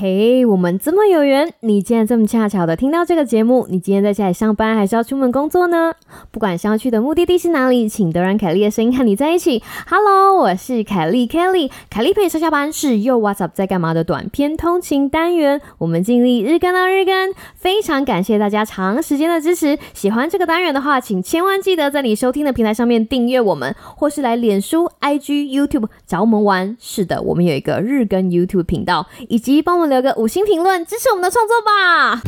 Hey. 我们这么有缘，你竟然这么恰巧的听到这个节目。你今天在家里上班，还是要出门工作呢？不管想要去的目的地是哪里，请都让凯莉的声音和你在一起。Hello，我是凯莉 Kelly，凯莉陪你上下班是又 What's Up 在干嘛的短篇通勤单元。我们尽力日更到日更，非常感谢大家长时间的支持。喜欢这个单元的话，请千万记得在你收听的平台上面订阅我们，或是来脸书、IG、YouTube 找我们玩。是的，我们有一个日更 YouTube 频道，以及帮我们。留个五星评论支持我们的创作吧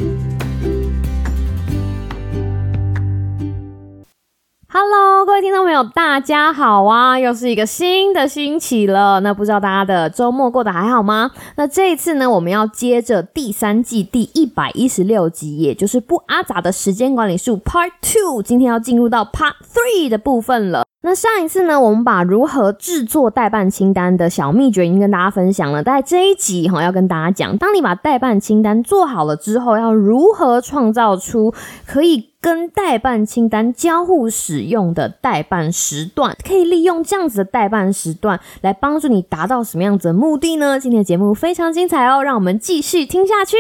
！Hello，各位听众朋友，大家好啊！又是一个新的星期了。那不知道大家的周末过得还好吗？那这一次呢，我们要接着第三季第一百一十六集，也就是不阿杂的时间管理术 Part Two。今天要进入到 Part Three 的部分了。那上一次呢，我们把如何制作代办清单的小秘诀已经跟大家分享了。在这一集哈，要跟大家讲，当你把代办清单做好了之后，要如何创造出可以跟代办清单交互使用的代办时段？可以利用这样子的代办时段来帮助你达到什么样子的目的呢？今天的节目非常精彩哦，让我们继续听下去。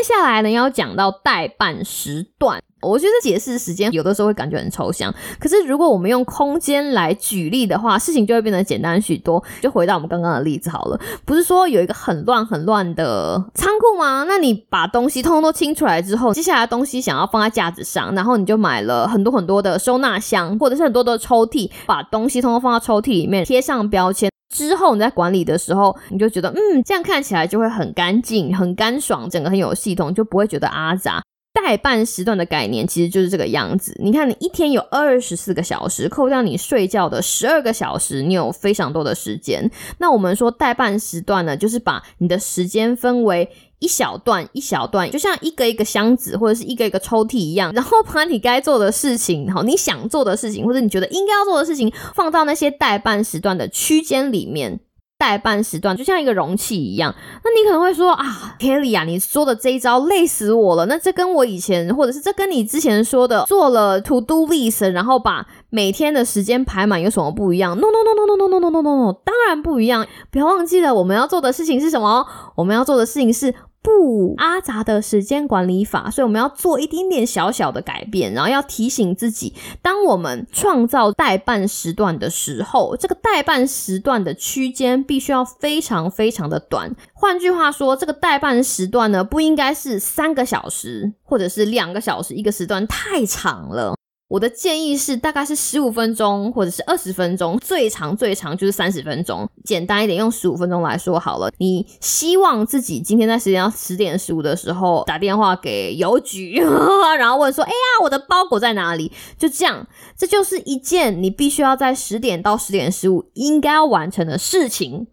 接下来呢，要讲到代办时段。我觉得解释时间有的时候会感觉很抽象，可是如果我们用空间来举例的话，事情就会变得简单许多。就回到我们刚刚的例子好了，不是说有一个很乱很乱的仓库吗？那你把东西通通都清出来之后，接下来东西想要放在架子上，然后你就买了很多很多的收纳箱，或者是很多的抽屉，把东西通通放到抽屉里面，贴上标签。之后你在管理的时候，你就觉得嗯，这样看起来就会很干净、很干爽，整个很有系统，就不会觉得阿杂。待办时段的概念其实就是这个样子。你看，你一天有二十四个小时，扣掉你睡觉的十二个小时，你有非常多的时间。那我们说待办时段呢，就是把你的时间分为。一小段一小段，就像一个一个箱子或者是一个一个抽屉一样，然后把你该做的事情，好，你想做的事情，或者你觉得应该要做的事情，放到那些待办时段的区间里面。代办时段就像一个容器一样，那你可能会说啊，Kelly 啊，你说的这一招累死我了。那这跟我以前，或者是这跟你之前说的做了 To Do List，然后把每天的时间排满有什么不一样？No No No No No No No No No No，当然不一样。不要忘记了，我们要做的事情是什么？我们要做的事情是。不阿杂的时间管理法，所以我们要做一点点小小的改变，然后要提醒自己，当我们创造代办时段的时候，这个代办时段的区间必须要非常非常的短。换句话说，这个代办时段呢，不应该是三个小时，或者是两个小时一个时段，太长了。我的建议是，大概是十五分钟或者是二十分钟，最长最长就是三十分钟。简单一点，用十五分钟来说好了。你希望自己今天在时间要十点十五的时候打电话给邮局，然后问说：“哎呀，我的包裹在哪里？”就这样，这就是一件你必须要在十点到十点十五应该要完成的事情。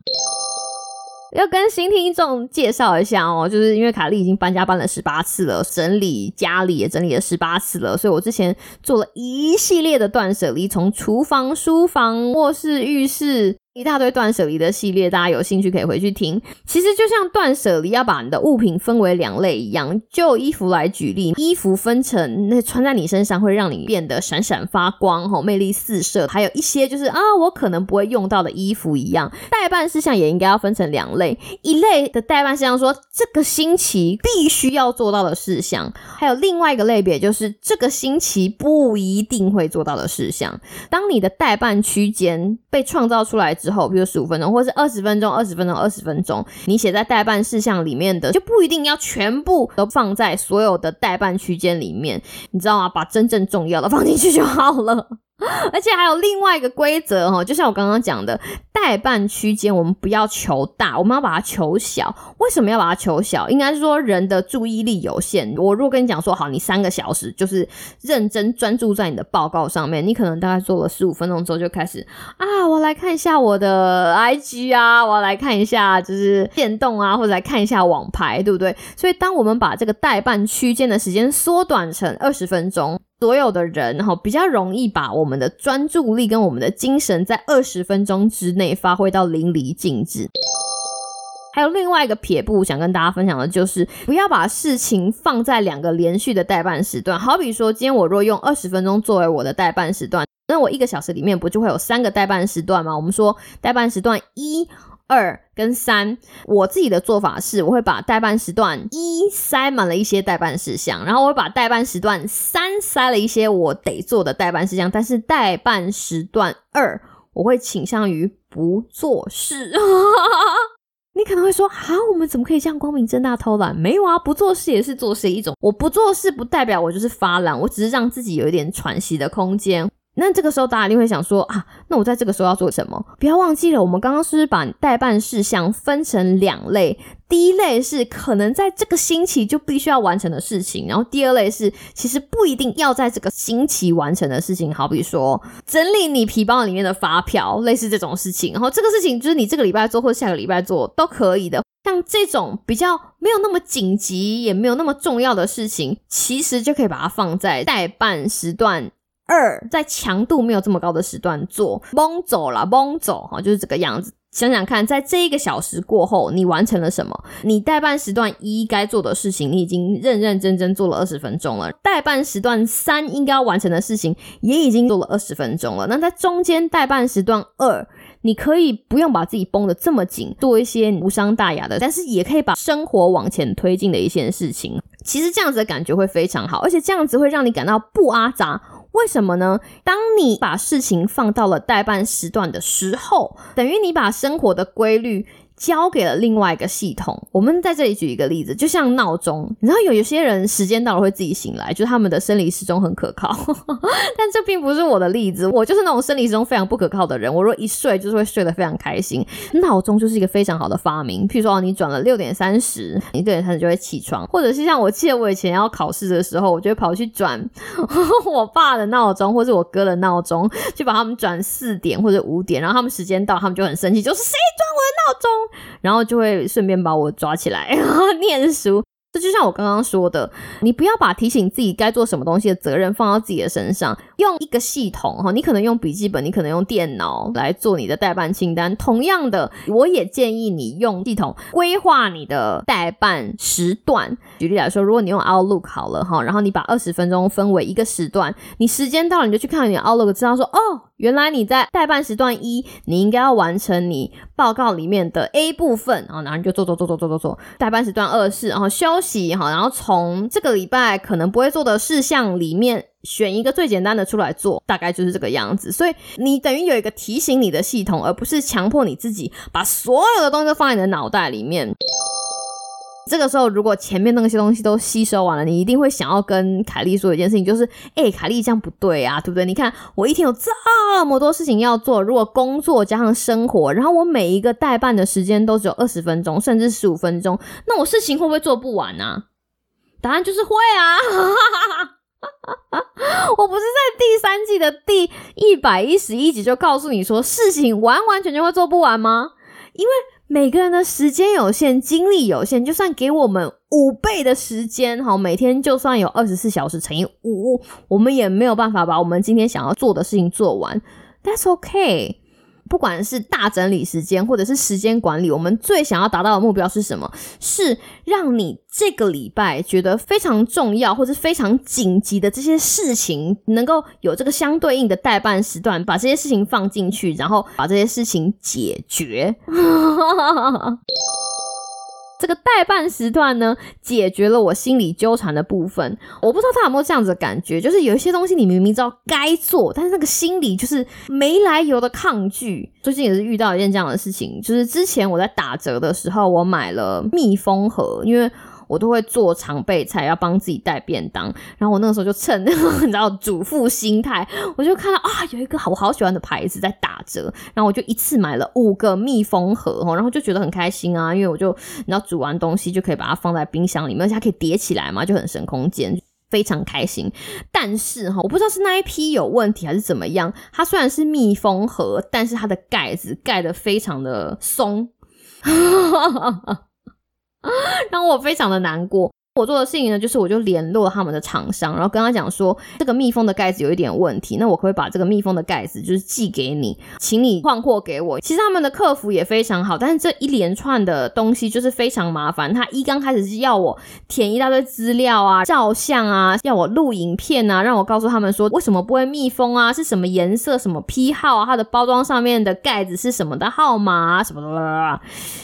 要跟新听众介绍一下哦，就是因为卡莉已经搬家搬了十八次了，整理家里也整理了十八次了，所以我之前做了一系列的断舍离，从厨房、书房、卧室、浴室。一大堆断舍离的系列，大家有兴趣可以回去听。其实就像断舍离要把你的物品分为两类一样，就衣服来举例，衣服分成那穿在你身上会让你变得闪闪发光、吼魅力四射，还有一些就是啊我可能不会用到的衣服一样。代办事项也应该要分成两类，一类的代办事项说这个星期必须要做到的事项，还有另外一个类别就是这个星期不一定会做到的事项。当你的代办区间被创造出来之之后，比如十五分钟，或是二十分钟，二十分钟，二十分钟，你写在代办事项里面的，就不一定要全部都放在所有的代办区间里面，你知道吗？把真正重要的放进去就好了。而且还有另外一个规则哈，就像我刚刚讲的，代办区间我们不要求大，我们要把它求小。为什么要把它求小？应该是说人的注意力有限。我如果跟你讲说，好，你三个小时就是认真专注在你的报告上面，你可能大概做了十五分钟之后就开始啊，我来看一下我的 IG 啊，我来看一下就是电动啊，或者来看一下网牌，对不对？所以当我们把这个代办区间的时间缩短成二十分钟。所有的人，哈，比较容易把我们的专注力跟我们的精神在二十分钟之内发挥到淋漓尽致。还有另外一个撇步，想跟大家分享的就是，不要把事情放在两个连续的代办时段。好比说，今天我若用二十分钟作为我的代办时段，那我一个小时里面不就会有三个代办时段吗？我们说代办时段一。二跟三，我自己的做法是，我会把代办时段一塞满了一些代办事项，然后我会把代办时段三塞了一些我得做的代办事项，但是代办时段二，我会倾向于不做事。你可能会说，啊，我们怎么可以这样光明正大偷懒？没有啊，不做事也是做事一种。我不做事不代表我就是发懒，我只是让自己有一点喘息的空间。那这个时候，大家一定会想说啊，那我在这个时候要做什么？不要忘记了，我们刚刚是把代办事项分成两类？第一类是可能在这个星期就必须要完成的事情，然后第二类是其实不一定要在这个星期完成的事情。好比说整理你皮包里面的发票，类似这种事情。然后这个事情就是你这个礼拜做或下个礼拜做都可以的。像这种比较没有那么紧急，也没有那么重要的事情，其实就可以把它放在代办时段。二在强度没有这么高的时段做，蒙走了，蒙走哈，就是这个样子。想想看，在这一个小时过后，你完成了什么？你代办时段一该做的事情，你已经认认真真做了二十分钟了。代办时段三应该要完成的事情，也已经做了二十分钟了。那在中间代办时段二，你可以不用把自己绷得这么紧，做一些无伤大雅的，但是也可以把生活往前推进的一些事情。其实这样子的感觉会非常好，而且这样子会让你感到不阿杂。为什么呢？当你把事情放到了代办时段的时候，等于你把生活的规律。交给了另外一个系统。我们在这里举一个例子，就像闹钟，你知道有有些人时间到了会自己醒来，就是他们的生理时钟很可靠。但这并不是我的例子，我就是那种生理时钟非常不可靠的人。我若一睡就是会睡得非常开心。闹钟就是一个非常好的发明。譬如说，你转了六点三十，你六点三十就会起床，或者是像我记得我以前要考试的时候，我就会跑去转 我爸的闹钟，或者我哥的闹钟，去把他们转四点或者五点，然后他们时间到，他们就很生气，就是谁转我闹钟？然后就会顺便把我抓起来，然后念书。这就像我刚刚说的，你不要把提醒自己该做什么东西的责任放到自己的身上。用一个系统哈，你可能用笔记本，你可能用电脑来做你的代办清单。同样的，我也建议你用系统规划你的代办时段。举例来说，如果你用 Outlook 好了哈，然后你把二十分钟分为一个时段，你时间到了你就去看你的 Outlook，知道说哦。原来你在代办时段一，你应该要完成你报告里面的 A 部分啊，然后你就做做做做做做做。代办时段二是然后休息哈，然后从这个礼拜可能不会做的事项里面选一个最简单的出来做，大概就是这个样子。所以你等于有一个提醒你的系统，而不是强迫你自己把所有的东西都放在你的脑袋里面。这个时候，如果前面那些东西都吸收完了，你一定会想要跟凯莉说一件事情，就是，哎，凯莉这样不对啊，对不对？你看我一天有这么多事情要做，如果工作加上生活，然后我每一个代办的时间都只有二十分钟，甚至十五分钟，那我事情会不会做不完呢？答案就是会啊！我不是在第三季的第一百一十一集就告诉你说，事情完完全全会做不完吗？因为。每个人的时间有限，精力有限，就算给我们五倍的时间，哈，每天就算有二十四小时乘以五，我们也没有办法把我们今天想要做的事情做完。That's okay。不管是大整理时间，或者是时间管理，我们最想要达到的目标是什么？是让你这个礼拜觉得非常重要或者非常紧急的这些事情，能够有这个相对应的代办时段，把这些事情放进去，然后把这些事情解决。这个代办时段呢，解决了我心里纠缠的部分。我不知道他有没有这样子的感觉，就是有一些东西你明明知道该做，但是那个心里就是没来由的抗拒。最近也是遇到一件这样的事情，就是之前我在打折的时候，我买了密封盒，因为。我都会做常备菜，要帮自己带便当。然后我那个时候就趁 你知道主妇心态，我就看到啊有一个好我好喜欢的牌子在打折，然后我就一次买了五个密封盒然后就觉得很开心啊，因为我就你知道煮完东西就可以把它放在冰箱里面，而且它可以叠起来嘛，就很省空间，非常开心。但是哈，我不知道是那一批有问题还是怎么样，它虽然是密封盒，但是它的盖子盖的非常的松。让我非常的难过。我做的事情呢，就是我就联络他们的厂商，然后跟他讲说，这个密封的盖子有一点问题，那我可以把这个密封的盖子就是寄给你，请你换货给我。其实他们的客服也非常好，但是这一连串的东西就是非常麻烦。他一刚开始是要我填一大堆资料啊、照相啊，要我录影片啊，让我告诉他们说为什么不会密封啊，是什么颜色、什么批号啊，它的包装上面的盖子是什么的号码啊，什么的。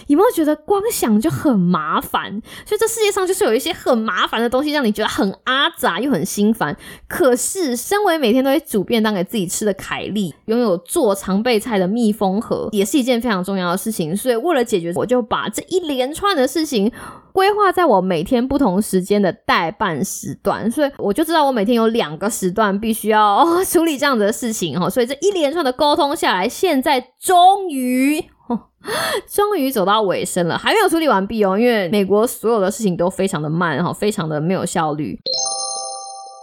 有没有觉得光想就很麻烦？所以这世界上就是有一些很麻烦的东西，让你觉得很阿杂又很心烦。可是，身为每天都会煮便当给自己吃的凯莉，拥有做常备菜的密封盒，也是一件非常重要的事情。所以，为了解决，我就把这一连串的事情规划在我每天不同时间的代办时段。所以，我就知道我每天有两个时段必须要 处理这样子的事情哈。所以，这一连串的沟通下来，现在终于。终于走到尾声了，还没有处理完毕哦，因为美国所有的事情都非常的慢哈，非常的没有效率。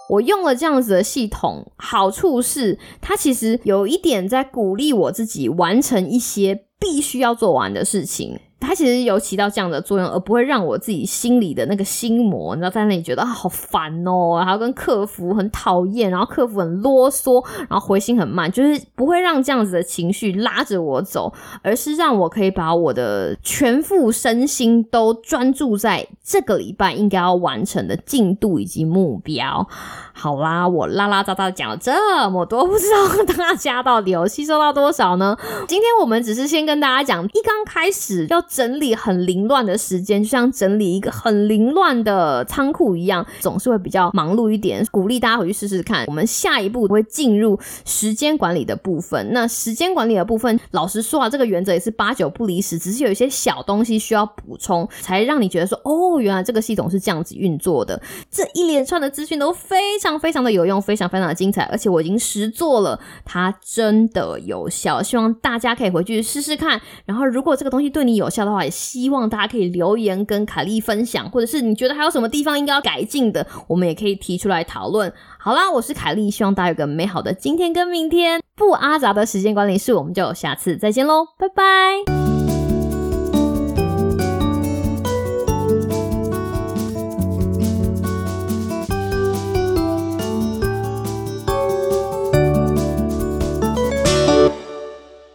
我用了这样子的系统，好处是它其实有一点在鼓励我自己完成一些必须要做完的事情。它其实有起到这样的作用，而不会让我自己心里的那个心魔，你知道，在那里觉得啊好烦哦，还要跟客服很讨厌，然后客服很啰嗦，然后回信很慢，就是不会让这样子的情绪拉着我走，而是让我可以把我的全副身心都专注在这个礼拜应该要完成的进度以及目标。好啦，我拉拉杂杂讲了这么多，不知道大家到底有吸收到多少呢？今天我们只是先跟大家讲，一刚开始要 整理很凌乱的时间，就像整理一个很凌乱的仓库一样，总是会比较忙碌一点。鼓励大家回去试试看。我们下一步会进入时间管理的部分。那时间管理的部分，老实说啊，这个原则也是八九不离十，只是有一些小东西需要补充，才让你觉得说，哦，原来这个系统是这样子运作的。这一连串的资讯都非常。非常的有用，非常非常的精彩，而且我已经实做了，它真的有效。希望大家可以回去试试看。然后，如果这个东西对你有效的话，也希望大家可以留言跟凯莉分享，或者是你觉得还有什么地方应该要改进的，我们也可以提出来讨论。好啦，我是凯莉，希望大家有个美好的今天跟明天。不阿杂的时间管理室，我们就下次再见喽，拜拜。